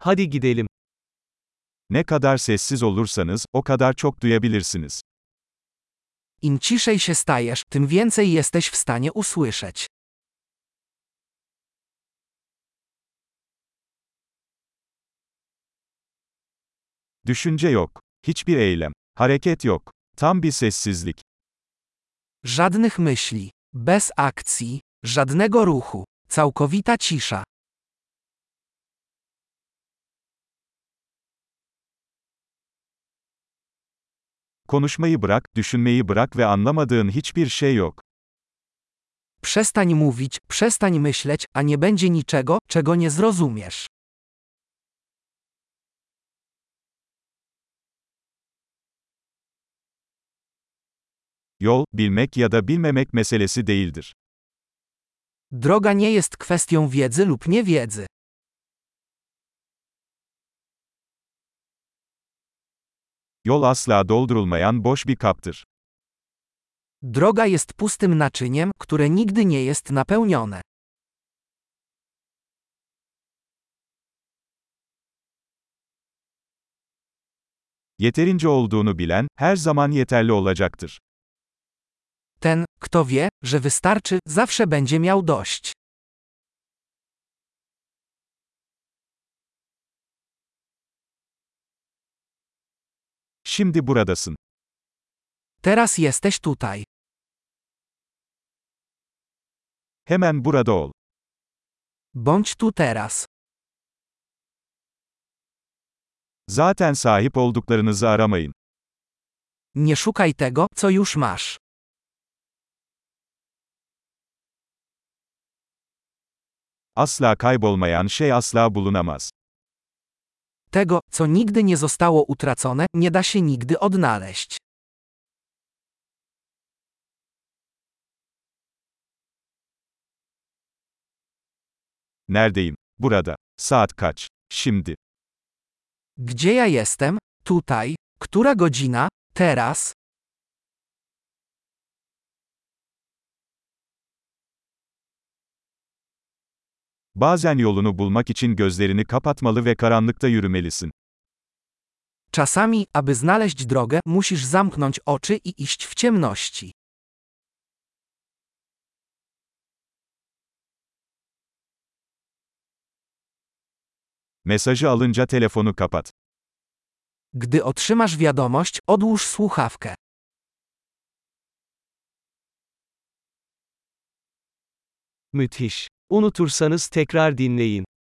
Hadi gidelim. Ne kadar sessiz olursanız, o kadar çok duyabilirsiniz. Im ciszej się stajesz, tym więcej jesteś w stanie usłyszeć. Düşünce yok. Hiçbir eylem. Hareket yok. Tam bir sessizlik. Żadnych myśli, bez akcji, żadnego ruchu, całkowita cisza. Konuşmayı bırak, düşünmeyi bırak ve anlamadığın hiçbir şey yok. Przestań mówić, przestań myśleć, a nie będzie niczego, czego nie zrozumiesz. Yol, bilmek ya da bilmemek meselesi değildir. Droga nie jest kwestią wiedzy lub niewiedzy. Yol asla doldurulmayan boş bir kaptır. Droga jest pustym naczyniem, które nigdy nie jest napełnione. Yeterince olduğunu bilen, her zaman yeterli olacaktır. Ten, kto wie, że wystarczy, zawsze będzie miał dość. Şimdi buradasın. Teraz jesteś tutaj. Hemen burada ol. Bądź tu teraz. Zaten sahip olduklarınızı aramayın. Nie szukaj tego, co już masz. Asla kaybolmayan şey asla bulunamaz. Tego, co nigdy nie zostało utracone, nie da się nigdy odnaleźć. Neredeyim? Burada. Saat kaç? Şimdi. Gdzie ja jestem? Tutaj. Która godzina? Teraz. Bazen yolunu bulmak için gözlerini kapatmalı ve karanlıkta yürümelisin. Czasami, aby znaleźć drogę, musisz zamknąć oczy i iść w ciemności. Mesajı alınca telefonu kapat. Gdy otrzymasz wiadomość, odłóż słuchawkę. Müthiş. Unutursanız tekrar dinleyin.